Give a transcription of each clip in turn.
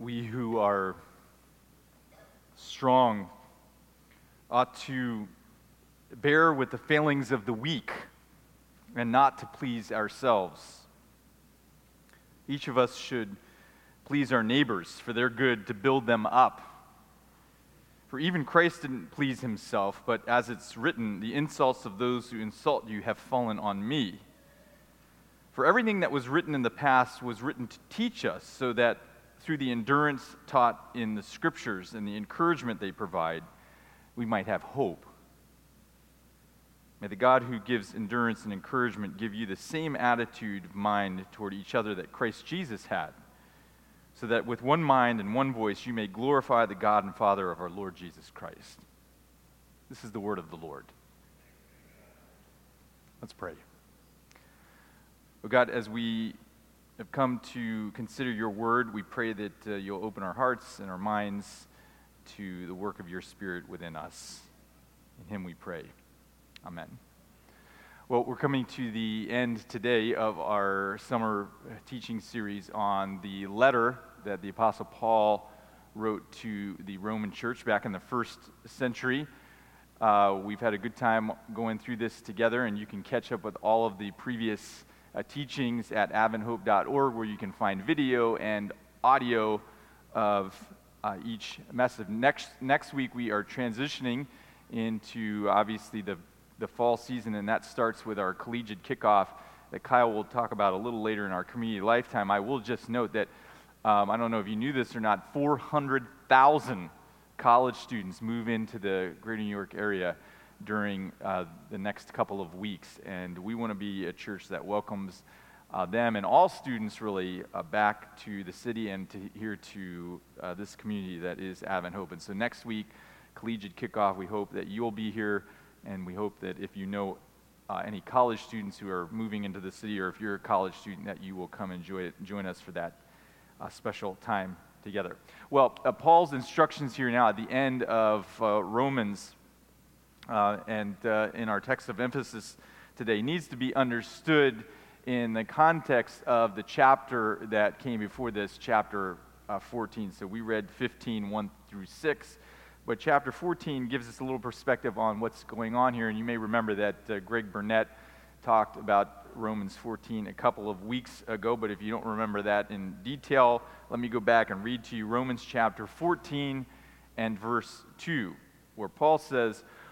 we who are strong ought to bear with the failings of the weak and not to please ourselves. Each of us should please our neighbors for their good to build them up. For even Christ didn't please himself, but as it's written, the insults of those who insult you have fallen on me. For everything that was written in the past was written to teach us, so that through the endurance taught in the scriptures and the encouragement they provide, we might have hope. May the God who gives endurance and encouragement give you the same attitude of mind toward each other that Christ Jesus had, so that with one mind and one voice you may glorify the God and Father of our Lord Jesus Christ. This is the word of the Lord. Let's pray. Oh God, as we have come to consider your word, we pray that uh, you'll open our hearts and our minds to the work of your Spirit within us. In him we pray. Amen. Well, we're coming to the end today of our summer teaching series on the letter that the Apostle Paul wrote to the Roman church back in the first century. Uh, we've had a good time going through this together, and you can catch up with all of the previous uh, teachings at adventhope.org, where you can find video and audio of uh, each message. Next, next week, we are transitioning into obviously the the fall season, and that starts with our collegiate kickoff that Kyle will talk about a little later in our community lifetime. I will just note that um, I don't know if you knew this or not, 400,000 college students move into the greater New York area during uh, the next couple of weeks, and we want to be a church that welcomes uh, them and all students really uh, back to the city and to here to uh, this community that is Advent Hope. And so next week, collegiate kickoff, we hope that you'll be here and we hope that if you know uh, any college students who are moving into the city, or if you're a college student, that you will come and join, us for that uh, special time together. Well, Paul's instructions here now at the end of Romans uh, and uh, in our text of emphasis today needs to be understood in the context of the chapter that came before this, chapter 14. So we read 15, 1 through 6. But chapter 14 gives us a little perspective on what's going on here. And you may remember that uh, Greg Burnett talked about Romans 14 a couple of weeks ago. But if you don't remember that in detail, let me go back and read to you Romans chapter 14 and verse 2, where Paul says,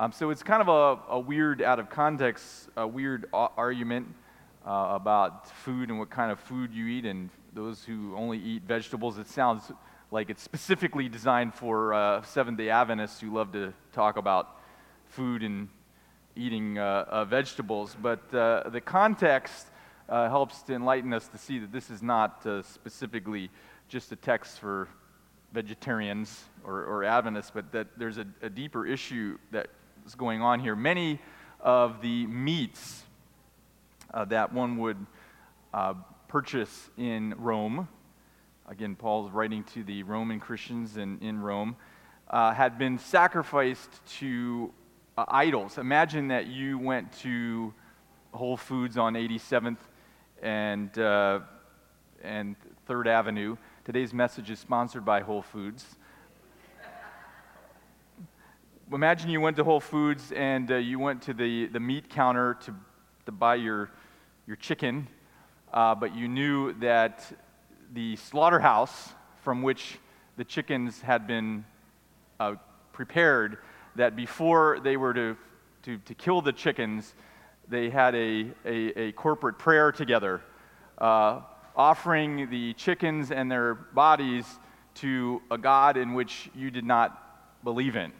Um, so it's kind of a, a, weird, out of context, a weird argument uh, about food and what kind of food you eat, and those who only eat vegetables. It sounds like it's specifically designed for uh, Seventh day Adventists who love to talk about food and eating uh, uh, vegetables. But uh, the context uh, helps to enlighten us to see that this is not specifically just a text for vegetarians or, or Adventists, but that there's a, a deeper issue that is going on here. Many of the meats that one would purchase in Rome again, Paul's writing to the Roman Christians in, in Rome, uh, had been sacrificed to uh, idols. Imagine that you went to Whole Foods on 87th and, uh, and 3rd Avenue. Today's message is sponsored by Whole Foods. Imagine you went to Whole Foods and uh, you went to the, the meat counter to, to buy your, your chicken, uh, but you knew that the slaughterhouse from which the chickens had been uh, prepared, that before they were to, to, to, kill the chickens, they had a, a, a corporate prayer together, uh, offering the chickens and their bodies to a God in which you did not believe in.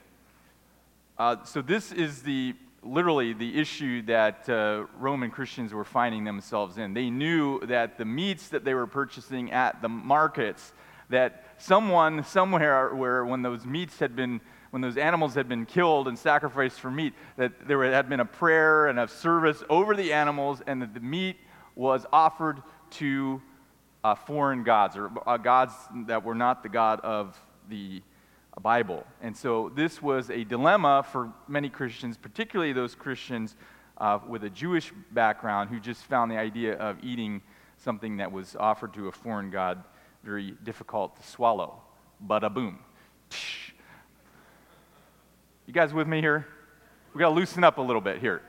Uh, so, this is the literally the issue that uh, Roman Christians were finding themselves in. They knew that the meats that they were purchasing at the markets, that someone somewhere where when those meats had been when those animals had been killed and sacrificed for meat, that there had been a prayer and a service over the animals, and that the meat was offered to uh, foreign gods or uh, gods that were not the God of the Bible. And so this was a dilemma for many Christians, particularly those Christians uh, with a Jewish background who just found the idea of eating something that was offered to a foreign god very difficult to swallow. Bada boom. You guys with me here? We got to loosen up a little bit here.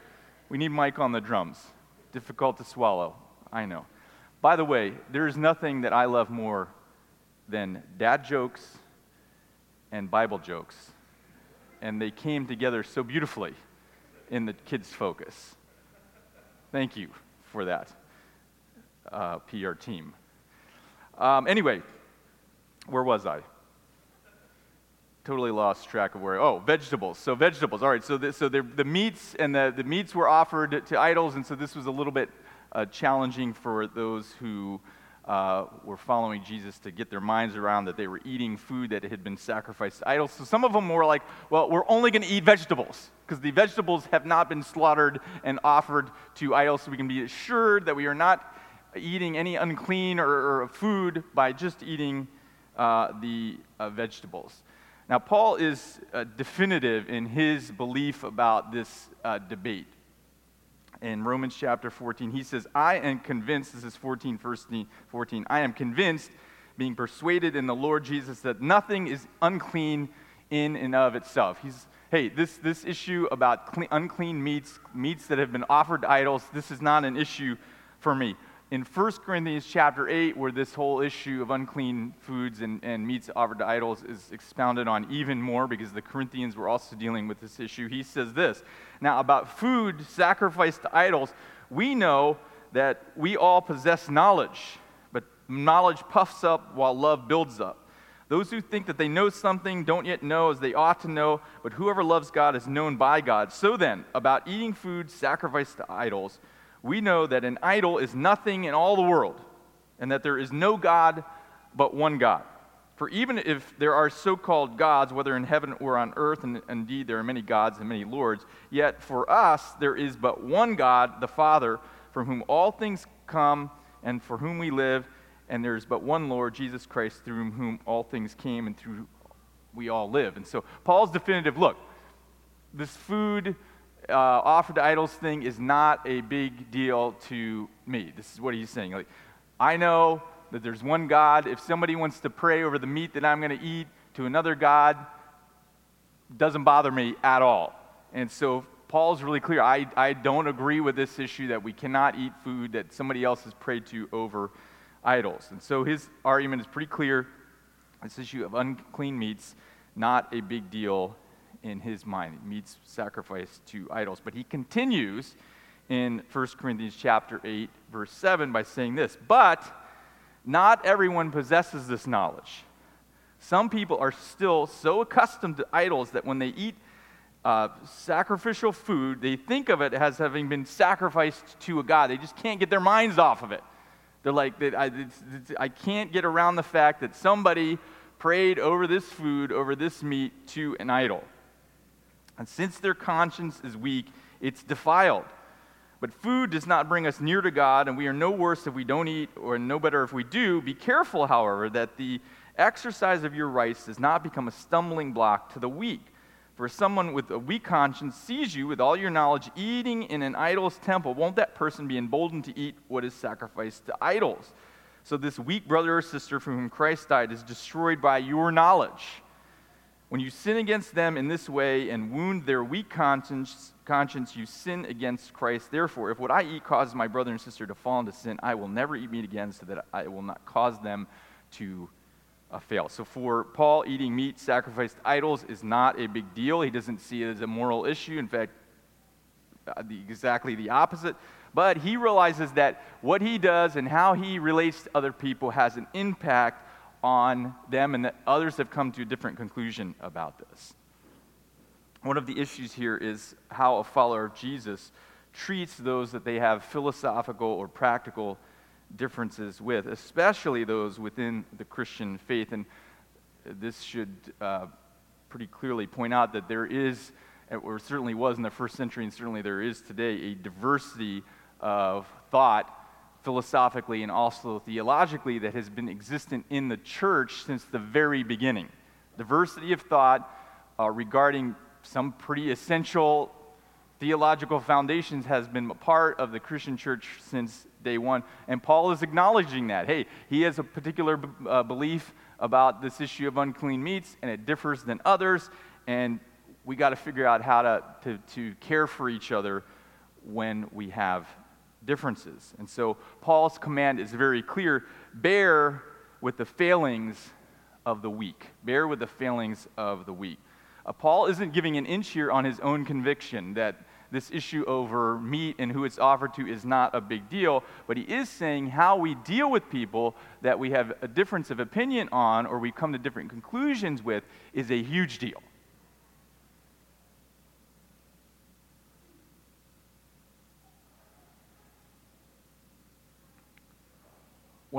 We need Mike on the drums. Difficult to swallow. I know. By the way, there is nothing that I love more than dad jokes and Bible jokes. And they came together so beautifully in the kids' focus. Thank you for that, uh, PR team. Um, anyway, where was I? Totally lost track of where. Oh, vegetables. So vegetables. All right. So the, so the, the meats and the, the meats were offered to idols, and so this was a little bit uh, challenging for those who uh, were following Jesus to get their minds around that they were eating food that had been sacrificed to idols. So some of them were like, well, we're only going to eat vegetables because the vegetables have not been slaughtered and offered to idols, so we can be assured that we are not eating any unclean or, or food by just eating uh, the uh, vegetables. Now, Paul is uh, definitive in his belief about this uh, debate in Romans chapter 14. He says, I am convinced, this is 14, verse 14, I am convinced, being persuaded in the Lord Jesus, that nothing is unclean in and of itself. He's, hey, this, this issue about clean, unclean meats, meats that have been offered to idols, this is not an issue for me in 1 Corinthians chapter 8, where this whole issue of unclean foods and, and meats offered to idols is expounded on even more because the Corinthians were also dealing with this issue, he says this Now, about food sacrificed to idols, we know that we all possess knowledge, but knowledge puffs up while love builds up. Those who think that they know something don't yet know as they ought to know, but whoever loves God is known by God. So then, about eating food sacrificed to idols, we know that an idol is nothing in all the world, and that there is no God but one God. For even if there are so called gods, whether in heaven or on earth, and indeed there are many gods and many lords, yet for us there is but one God, the Father, from whom all things come and for whom we live, and there is but one Lord, Jesus Christ, through whom all things came and through we all live. And so Paul's definitive look, this food uh, offered to idols thing is not a big deal to me. This is what he's saying. Like, I know that there's one God. If somebody wants to pray over the meat that I'm going to eat to another God, doesn't bother me at all. And so Paul's really clear. I, I don't agree with this issue that we cannot eat food that somebody else has prayed to over idols. And so his argument is pretty clear. This issue of unclean meats, not a big deal in his mind. meats sacrifice to idols. But he continues in 1 Corinthians chapter 8, verse 7 by saying this, but not everyone possesses this knowledge. Some people are still so accustomed to idols that when they eat uh, sacrificial food, they think of it as having been sacrificed to a god. They just can't get their minds off of it. They're like, I, it's, it's, I can't get around the fact that somebody prayed over this food, over this meat to an idol. And since their conscience is weak, it's defiled. But food does not bring us near to God, and we are no worse if we don't eat, or no better if we do. Be careful, however, that the exercise of your rights does not become a stumbling block to the weak. For someone with a weak conscience sees you with all your knowledge eating in an idol's temple, won't that person be emboldened to eat what is sacrificed to idols? So this weak brother or sister for whom Christ died is destroyed by your knowledge. When you sin against them in this way and wound their weak conscience, conscience, you sin against Christ. Therefore, if what I eat causes my brother and sister to fall into sin, I will never eat meat again so that I will not cause them to uh, fail. So for Paul, eating meat sacrificed idols is not a big deal. He doesn't see it as a moral issue. In fact, uh, the, exactly the opposite. But he realizes that what he does and how he relates to other people has an impact on them, and that others have come to a different conclusion about this. One of the issues here is how a follower of Jesus treats those that they have philosophical or practical differences with, especially those within the Christian faith. And this should uh, pretty clearly point out that there is, or certainly was in the first century, and certainly there is today, a diversity of thought philosophically and also theologically that has been existent in the church since the very beginning. Diversity of thought uh, regarding some pretty essential theological foundations has been a part of the Christian church since day one. And Paul is acknowledging that. Hey, he has a particular uh, belief about this issue of unclean meats, and it differs than others. And we got to figure out how to, to, to care for each other when we have differences. And so Paul's command is very clear bear with the failings of the weak. Bear with the failings of the weak. Uh, Paul isn't giving an inch here on his own conviction that this issue over meat and who it's offered to is not a big deal, but he is saying how we deal with people that we have a difference of opinion on or we come to different conclusions with is a huge deal.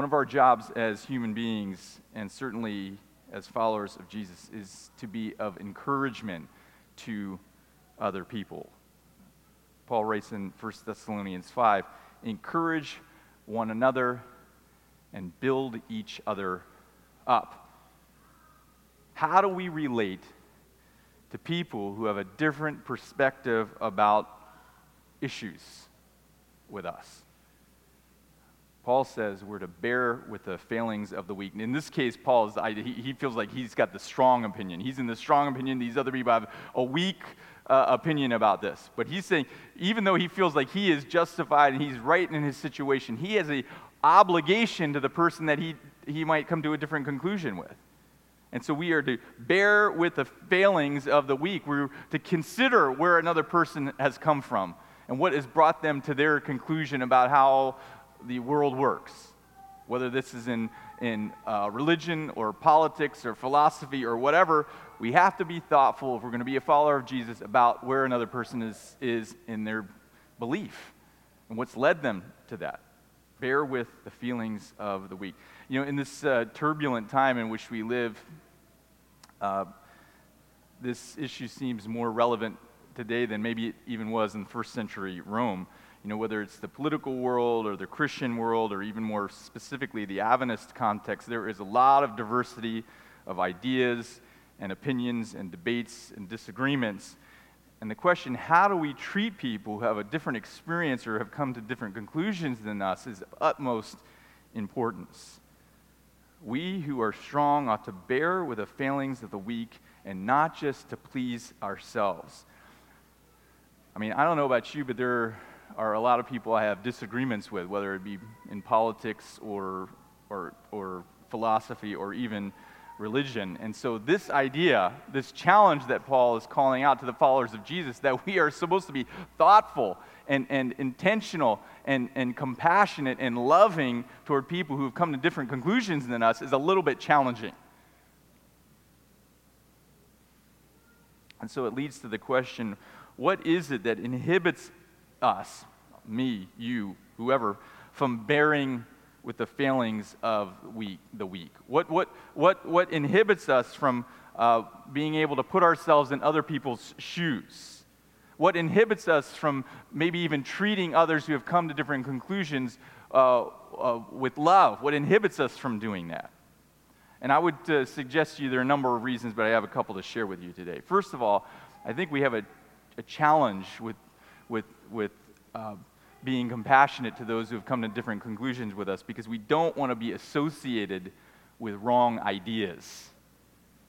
One of our jobs as human beings, and certainly as followers of Jesus, is to be of encouragement to other people. Paul writes in 1 Thessalonians 5 encourage one another and build each other up. How do we relate to people who have a different perspective about issues with us? Paul says we're to bear with the failings of the weak. in this case, Paul is, he, he feels like he's got the strong opinion. He's in the strong opinion. These other people have a weak uh, opinion about this. But he's saying, even though he feels like he is justified and he's right in his situation, he has an obligation to the person that he, he might come to a different conclusion with. And so we are to bear with the failings of the weak. We're to consider where another person has come from and what has brought them to their conclusion about how the world works. Whether this is in, in uh, religion or politics or philosophy or whatever, we have to be thoughtful if we're going to be a follower of Jesus about where another person is, is in their belief and what's led them to that. Bear with the feelings of the weak. You know, in this uh, turbulent time in which we live, uh, this issue seems more relevant today than maybe it even was in first century Rome. You know, whether it's the political world or the Christian world or even more specifically the Adventist context, there is a lot of diversity of ideas and opinions and debates and disagreements. And the question, how do we treat people who have a different experience or have come to different conclusions than us, is of utmost importance. We who are strong ought to bear with the failings of the weak and not just to please ourselves. I mean, I don't know about you, but there are a lot of people I have disagreements with, whether it be in politics or, or, or philosophy or even religion. And so, this idea, this challenge that Paul is calling out to the followers of Jesus, that we are supposed to be thoughtful and, and intentional and, and compassionate and loving toward people who have come to different conclusions than us, is a little bit challenging. And so, it leads to the question what is it that inhibits us, me, you, whoever, from bearing with the failings of the weak? What, what, what, what inhibits us from uh, being able to put ourselves in other people's shoes? What inhibits us from maybe even treating others who have come to different conclusions uh, uh, with love? What inhibits us from doing that? And I would uh, suggest to you there are a number of reasons, but I have a couple to share with you today. First of all, I think we have a, a challenge with, with, with uh, being compassionate to those who have come to different conclusions with us because we don't want to be associated with wrong ideas.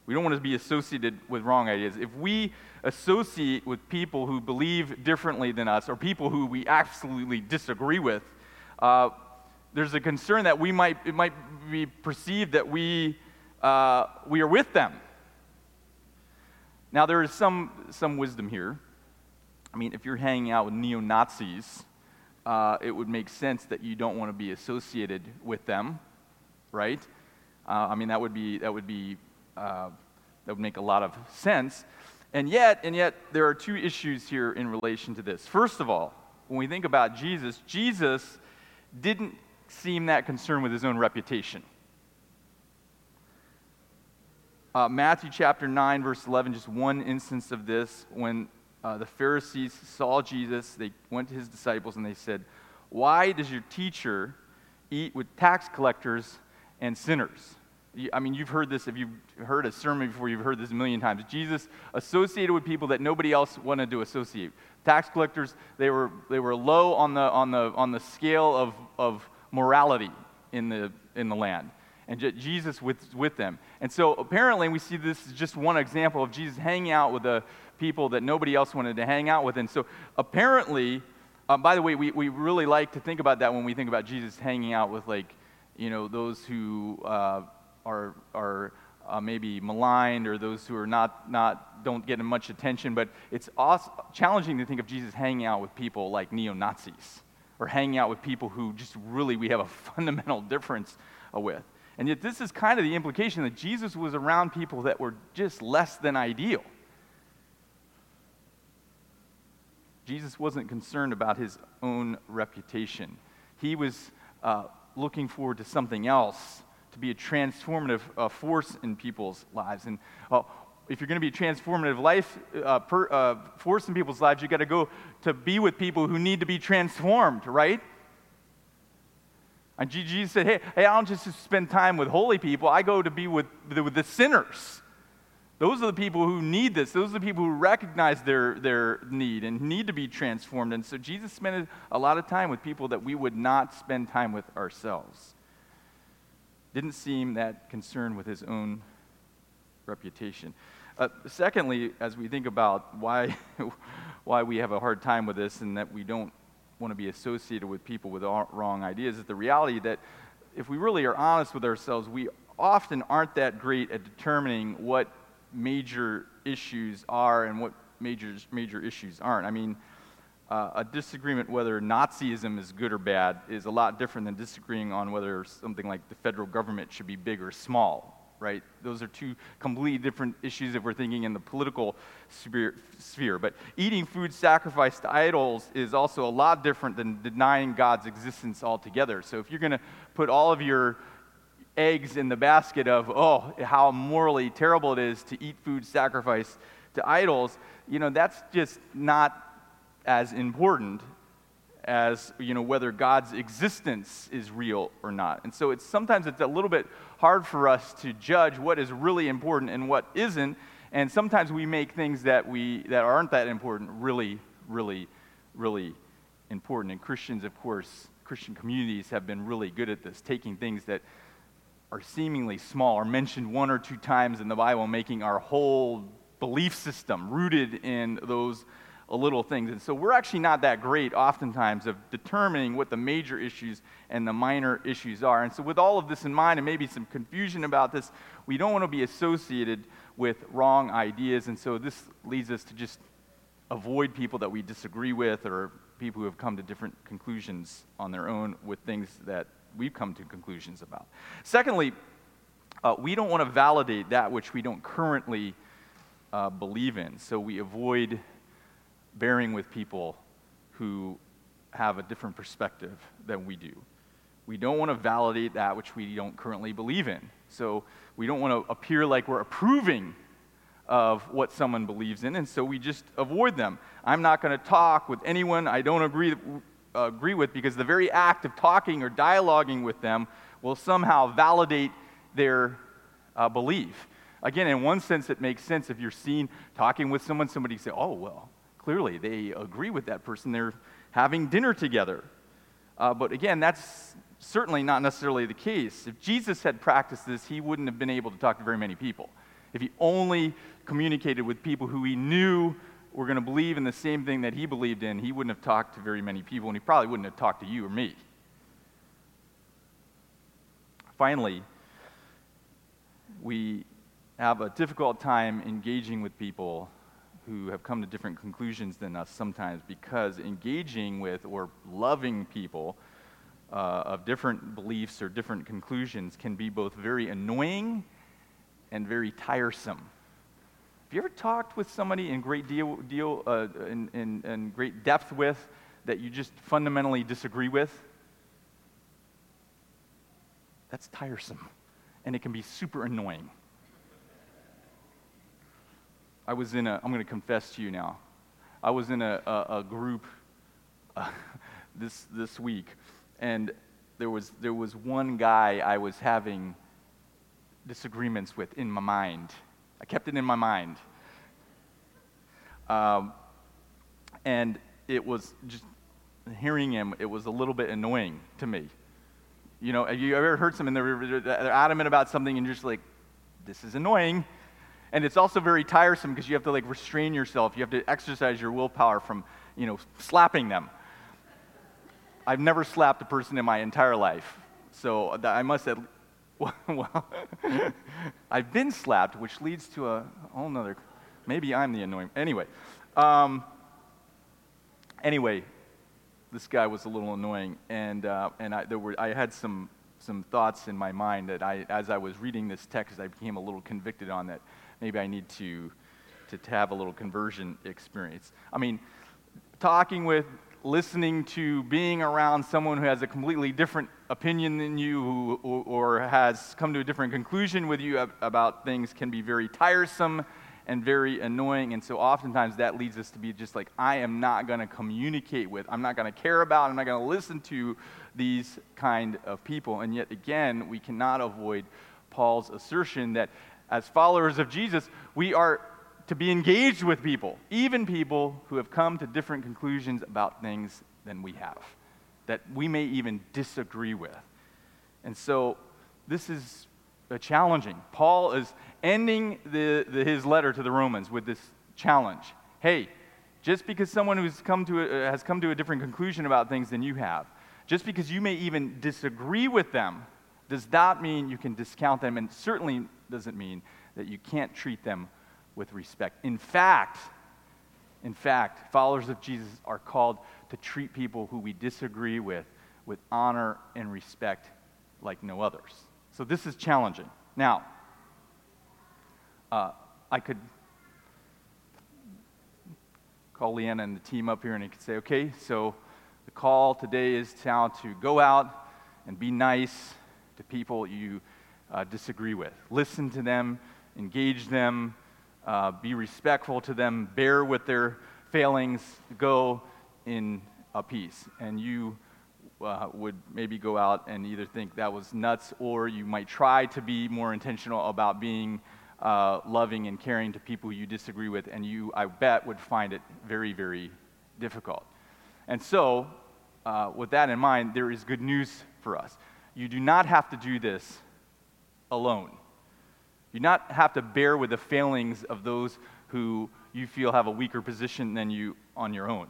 We don't want to be associated with wrong ideas. If we associate with people who believe differently than us or people who we absolutely disagree with, uh, there's a concern that we might, it might be perceived that we, uh, we are with them. Now, there is some, some wisdom here. I mean, if you're hanging out with neo Nazis, uh, it would make sense that you don't want to be associated with them, right? Uh, I mean, that would be that would be uh, that would make a lot of sense. And yet, and yet, there are two issues here in relation to this. First of all, when we think about Jesus, Jesus didn't seem that concerned with his own reputation. uh, Matthew chapter 9, verse 11, just one instance of this. When uh, the Pharisees saw Jesus, they went to his disciples and they said, Why does your teacher eat with tax collectors and sinners? I mean, you've heard this, if you've heard a sermon before, you've heard this a million times. Jesus associated with people that nobody else wanted to associate. Tax collectors, they were, they were low on the, on the, on the scale of, of morality in the, in the land. And Jesus with, with them. And so apparently, we see this is just one example of Jesus hanging out with the people that nobody else wanted to hang out with. And so apparently, um, by the way, we, we really like to think about that when we think about Jesus hanging out with, like, you know, those who. Uh, are, are uh, maybe maligned or those who are not, not don't get much attention. But it's awesome, challenging to think of Jesus hanging out with people like neo Nazis or hanging out with people who just really we have a fundamental difference uh, with. And yet, this is kind of the implication that Jesus was around people that were just less than ideal. Jesus wasn't concerned about his own reputation. He was uh, looking forward to something else to be a transformative uh, force in people's lives. And uh, if you're going to be a transformative life uh, per, uh, force in people's lives, you've got to go to be with people who need to be transformed, right? And Jesus said, "Hey, hey, I don't just spend time with holy people. I go to be with, with the sinners. Those are the people who need this. Those are the people who recognize their, their need and need to be transformed. And so Jesus spent a lot of time with people that we would not spend time with ourselves didn't seem that concerned with his own reputation. Uh, secondly, as we think about why, why we have a hard time with this and that we don't want to be associated with people with wrong ideas, is the reality that if we really are honest with ourselves, we often aren't that great at determining what major issues are and what major, major issues aren't. I mean, uh, a disagreement whether Nazism is good or bad is a lot different than disagreeing on whether something like the federal government should be big or small, right? Those are two completely different issues if we're thinking in the political sphere. But eating food sacrificed to idols is also a lot different than denying God's existence altogether. So if you're going to put all of your eggs in the basket of, oh, how morally terrible it is to eat food sacrificed to idols, you know, that's just not as important as you know whether God's existence is real or not. And so it's sometimes it's a little bit hard for us to judge what is really important and what isn't. And sometimes we make things that we that aren't that important really, really, really important. And Christians, of course, Christian communities have been really good at this, taking things that are seemingly small are mentioned one or two times in the Bible, making our whole belief system rooted in those little things. And so we're actually not that great oftentimes of determining what the major issues and the minor issues are. And so, with all of this in mind and maybe some confusion about this, we don't want to be associated with wrong ideas. And so, this leads us to just avoid people that we disagree with or people who have come to different conclusions on their own with things that we've come to conclusions about. Secondly, uh, we don't want to validate that which we don't currently uh, believe in. So we avoid bearing with people who have a different perspective than we do. We don't want to validate that which we don't currently believe in. So we don't want to appear like we're approving of what someone believes in, and so we just avoid them. I'm not going to talk with anyone I don't agree, agree with because the very act of talking or dialoguing with them will somehow validate their uh, belief. Again, in one sense, it makes sense if you're seen talking with someone, somebody say, Oh, well, Clearly, they agree with that person. They're having dinner together. Uh, but again, that's certainly not necessarily the case. If Jesus had practiced this, he wouldn't have been able to talk to very many people. If he only communicated with people who he knew were going to believe in the same thing that he believed in, he wouldn't have talked to very many people, and he probably wouldn't have talked to you or me. Finally, we have a difficult time engaging with people who have come to different conclusions than us sometimes because engaging with or loving people uh, of different beliefs or different conclusions can be both very annoying and very tiresome. Have you ever talked with somebody in great deal, deal uh, in, in, in great depth with that you just fundamentally disagree with? That's tiresome, and it can be super annoying. I was in a, I'm going to confess to you now. I was in a, a, a group uh, this, this week, and there was, there was one guy I was having disagreements with in my mind. I kept it in my mind. Um, and it was just hearing him, it was a little bit annoying to me. You know, have you ever heard someone, they're, they're adamant about something and you're just like, this is annoying. And it's also very tiresome because you have to like restrain yourself. You have to exercise your willpower from, you know, slapping them. I've never slapped a person in my entire life. So I must well, I've been slapped, which leads to a whole nother, maybe I'm the annoying. Anyway, um, anyway, this guy was a little annoying, and, uh, and I, there were, I had some, some thoughts in my mind that I, as I was reading this text, I became a little convicted on that maybe I need to, to, to have a little conversion experience. I mean, talking with, listening to, being around someone who has a completely different opinion than you who, or, or has come to a different conclusion with you about things can be very tiresome and very annoying. And so oftentimes that leads us to be just like, I am not going to communicate with, I'm not going to care about, I'm not going to listen to these kind of people. And yet again, we cannot avoid Paul's assertion that as followers of Jesus, we are to be engaged with people, even people who have come to different conclusions about things than we have, that we may even disagree with. And so this is challenging. Paul is ending the, the, his letter to the Romans with this challenge. Hey, just because someone who's come to a, uh, has come to a different conclusion about things than you have, just because you may even disagree with them, does that mean you can discount them, and certainly doesn't mean that you can't treat them with respect. In fact, in fact, followers of Jesus are called to treat people who we disagree with with honor and respect like no others. So this is challenging. Now, uh, I could call Leanna and the team up here and I could say, okay, so the call today is now to go out and be nice to people you uh, disagree with. Listen to them, engage them, uh, be respectful to them, bear with their failings, go in a peace. And you uh, would maybe go out and either think that was nuts or you might try to be more intentional about being uh, loving and caring to people you disagree with, and you, I bet, would find it very, very difficult. And so, uh, with that in mind, there is good news for us. You do not have to do this alone. You not have to bear with the failings of those who you feel have a weaker position than you on your own.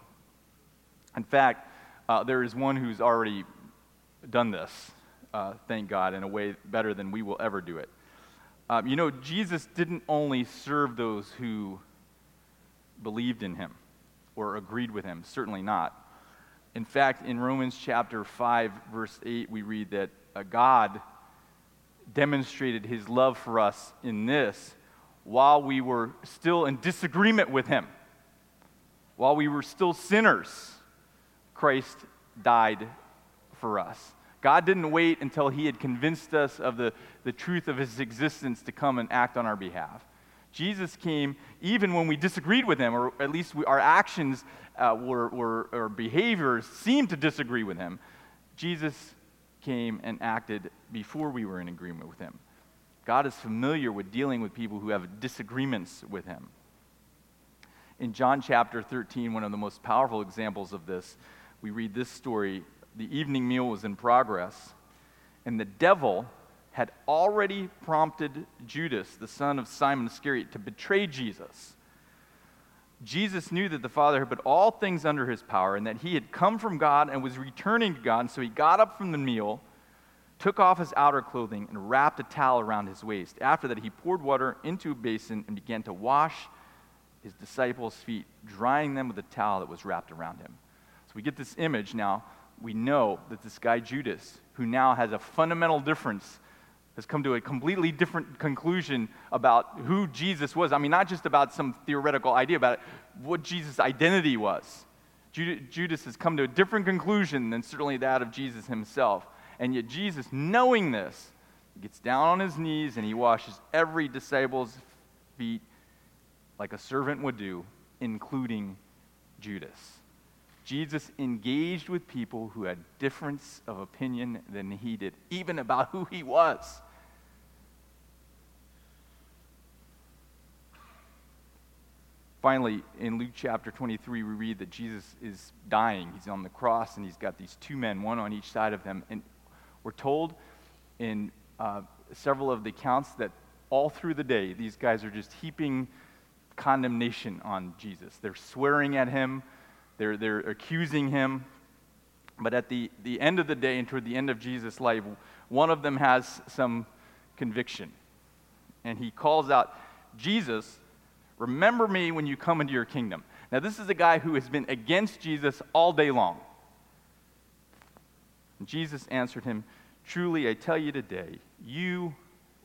In fact, uh, there is one who's already done this, uh, thank God, in a way better than we will ever do it. Um, you know, Jesus didn't only serve those who believed in him or agreed with him, certainly not. In fact, in Romans chapter 5, verse 8, we read that uh, God demonstrated his love for us in this while we were still in disagreement with him, while we were still sinners, Christ died for us. God didn't wait until he had convinced us of the, the truth of his existence to come and act on our behalf. Jesus came even when we disagreed with him, or at least we, our actions uh, were, were, or behaviors seemed to disagree with him. Jesus came and acted before we were in agreement with him. God is familiar with dealing with people who have disagreements with him. In John chapter 13, one of the most powerful examples of this, we read this story. The evening meal was in progress, and the devil had already prompted Judas, the son of Simon Iscariot, to betray Jesus. Jesus knew that the Father had put all things under his power and that he had come from God and was returning to God. And so he got up from the meal, took off his outer clothing, and wrapped a towel around his waist. After that, he poured water into a basin and began to wash his disciples' feet, drying them with a towel that was wrapped around him. So we get this image now. We know that this guy Judas, who now has a fundamental difference has come to a completely different conclusion about who Jesus was. I mean, not just about some theoretical idea about what Jesus' identity was. Judas has come to a different conclusion than certainly that of Jesus himself. And yet, Jesus, knowing this, gets down on his knees and he washes every disciple's feet like a servant would do, including Judas. Jesus engaged with people who had difference of opinion than he did, even about who he was. Finally, in Luke chapter 23, we read that Jesus is dying. He's on the cross, and he's got these two men, one on each side of him. And we're told in uh, several of the accounts that all through the day, these guys are just heaping condemnation on Jesus. They're swearing at him, they're, they're accusing him. But at the, the end of the day and toward the end of Jesus' life, one of them has some conviction. And he calls out, Jesus, remember me when you come into your kingdom. Now, this is a guy who has been against Jesus all day long. And Jesus answered him, Truly, I tell you today, you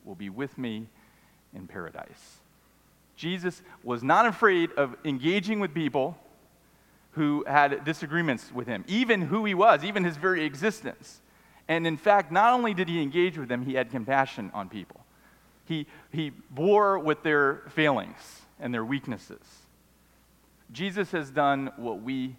will be with me in paradise. Jesus was not afraid of engaging with people who had disagreements with him, even who he was, even his very existence. And in fact, not only did he engage with them, he had compassion on people. He, he bore with their failings and their weaknesses. Jesus has done what we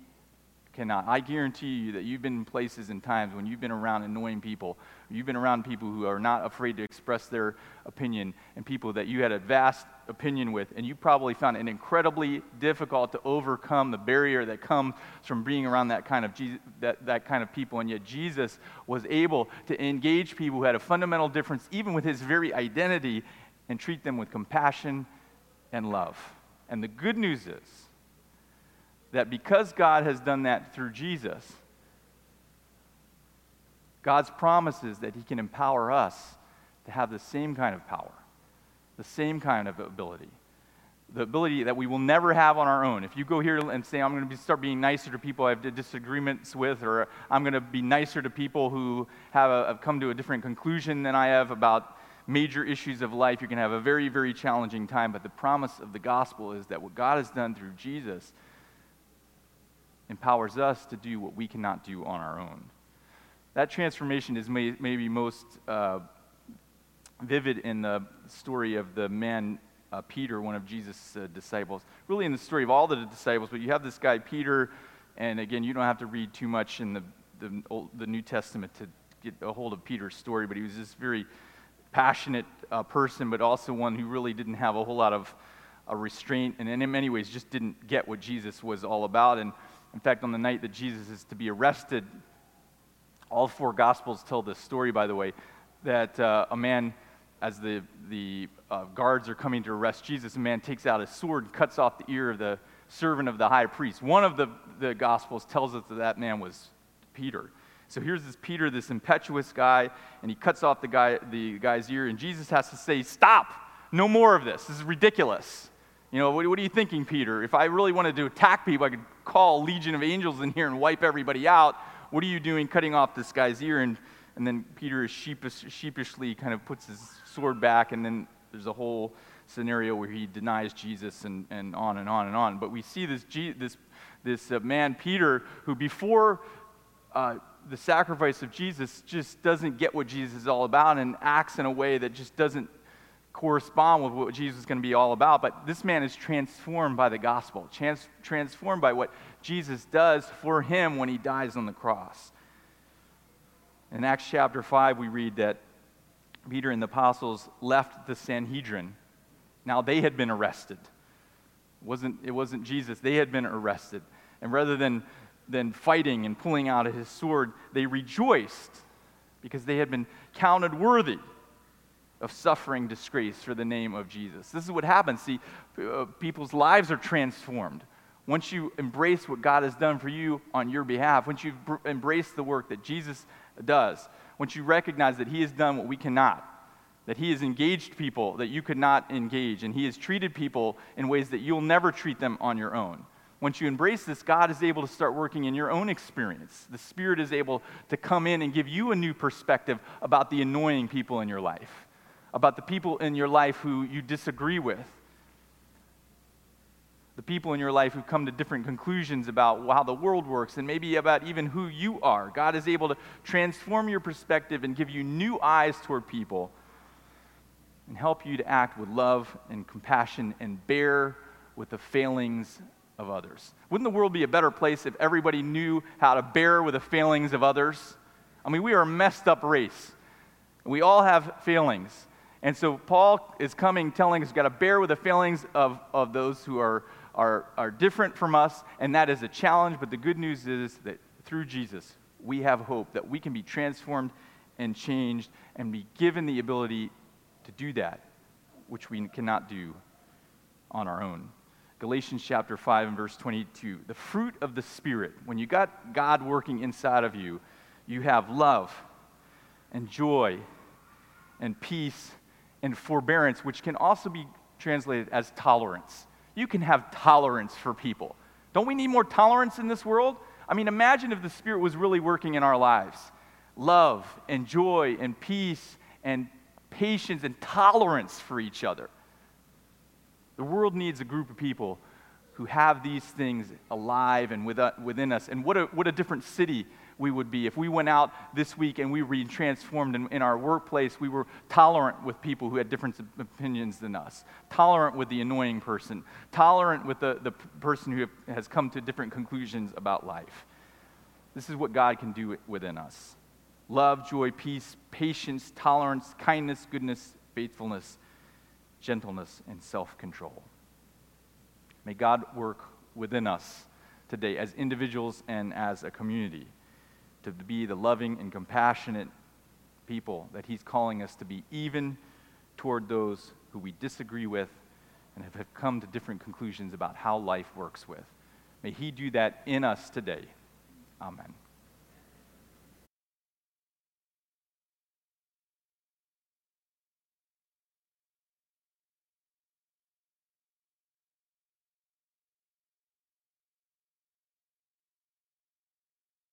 cannot. I guarantee you that you've been in places and times when you've been around annoying people, you've been around people who are not afraid to express their opinion, and people that you had a vast opinion with, and you probably found it incredibly difficult to overcome the barrier that comes from being around that kind of Jesus, that, that kind of people. And yet Jesus was able to engage people who had a fundamental difference, even with his very identity, and treat them with compassion and love. And the good news is that because God has done that through Jesus, God's promises that He can empower us to have the same kind of power, the same kind of ability, the ability that we will never have on our own. If you go here and say, I'm going to start being nicer to people I have disagreements with, or I'm going to be nicer to people who have, a, have come to a different conclusion than I have about major issues of life, you're going to have a very, very challenging time. But the promise of the gospel is that what God has done through Jesus empowers us to do what we cannot do on our own. That transformation is may, maybe most uh, vivid in the story of the man uh, Peter, one of Jesus' uh, disciples. Really, in the story of all the disciples, but you have this guy Peter, and again, you don't have to read too much in the, the, Old, the New Testament to get a hold of Peter's story, but he was this very passionate uh, person, but also one who really didn't have a whole lot of uh, restraint, and in many ways just didn't get what Jesus was all about. And in fact, on the night that Jesus is to be arrested, all four Gospels tell this story, by the way, that uh, a man, as the, the uh, guards are coming to arrest Jesus, a man takes out his sword and cuts off the ear of the servant of the high priest. One of the, the Gospels tells us that that man was Peter. So here's this Peter, this impetuous guy, and he cuts off the, guy, the guy's ear, and Jesus has to say, Stop! No more of this. This is ridiculous. You know, what, what, are you thinking, Peter? If I really wanted to attack people, I could call a legion of angels in here and wipe everybody out. What are you doing cutting off this guy's ear? And, and then Peter is sheepish, sheepishly kind of puts his sword back, and then there's a whole scenario where he denies Jesus and, and on and on and on. But we see this, this, this uh, man, Peter, who before uh, the sacrifice of Jesus just doesn't get what Jesus is all about and acts in a way that just doesn't correspond with what Jesus is going to be all about, but this man is transformed by the gospel, trans- transformed by what Jesus does for him when he dies on the cross. In Acts chapter 5, we read that Peter and the apostles left the Sanhedrin. Now they had been arrested. It wasn't, it wasn't Jesus, they had been arrested. And rather than, than fighting and pulling out his sword, they rejoiced because they had been counted worthy of suffering disgrace for the name of Jesus. This is what happens. See, uh, people's lives are transformed. Once you embrace what God has done for you on your behalf, once you br- embrace the work that Jesus does, once you recognize that He has done what we cannot, that He has engaged people that you could not engage, and He has treated people in ways that you'll never treat them on your own. Once you embrace this, God is able to start working in your own experience. The Spirit is able to come in and give you a new perspective about the annoying people in your life about the people in your life who you disagree with, the people in your life who come to different conclusions about how the world works and maybe about even who you are. God is able to transform your perspective and give you new eyes toward people and help you to act with love and compassion and bear with the failings of others. Wouldn't the world be a better place if everybody knew how to bear with the failings of others? I mean, we are a messed up race. We all have failings. And so Paul is coming telling us we've got to bear with the failings of, of those who are, are, are different from us, and that is a challenge. But the good news is that through Jesus, we have hope that we can be transformed and changed and be given the ability to do that, which we cannot do on our own. Galatians chapter 5 and verse 22. The fruit of the Spirit, when you got God working inside of you, you have love and joy and peace and forbearance, which can also be translated as tolerance. You can have tolerance for people. Don't we need more tolerance in this world? I mean, imagine if the Spirit was really working in our lives love and joy and peace and patience and tolerance for each other. The world needs a group of people who have these things alive and uh, within us. And what a, what a different city we would be if we went out this week and we were transformed in, in, our workplace. We were tolerant with people who had different opinions than us, tolerant with the annoying person, tolerant with the, the person who has come to different conclusions about life. This is what God can do within us love, joy, peace, patience, tolerance, kindness, goodness, faithfulness, gentleness, and self control. May God work within us today as individuals and as a community to be the loving and compassionate people that He's calling us to be, even toward those who we disagree with and have come to different conclusions about how life works with. May He do that in us today. Amen.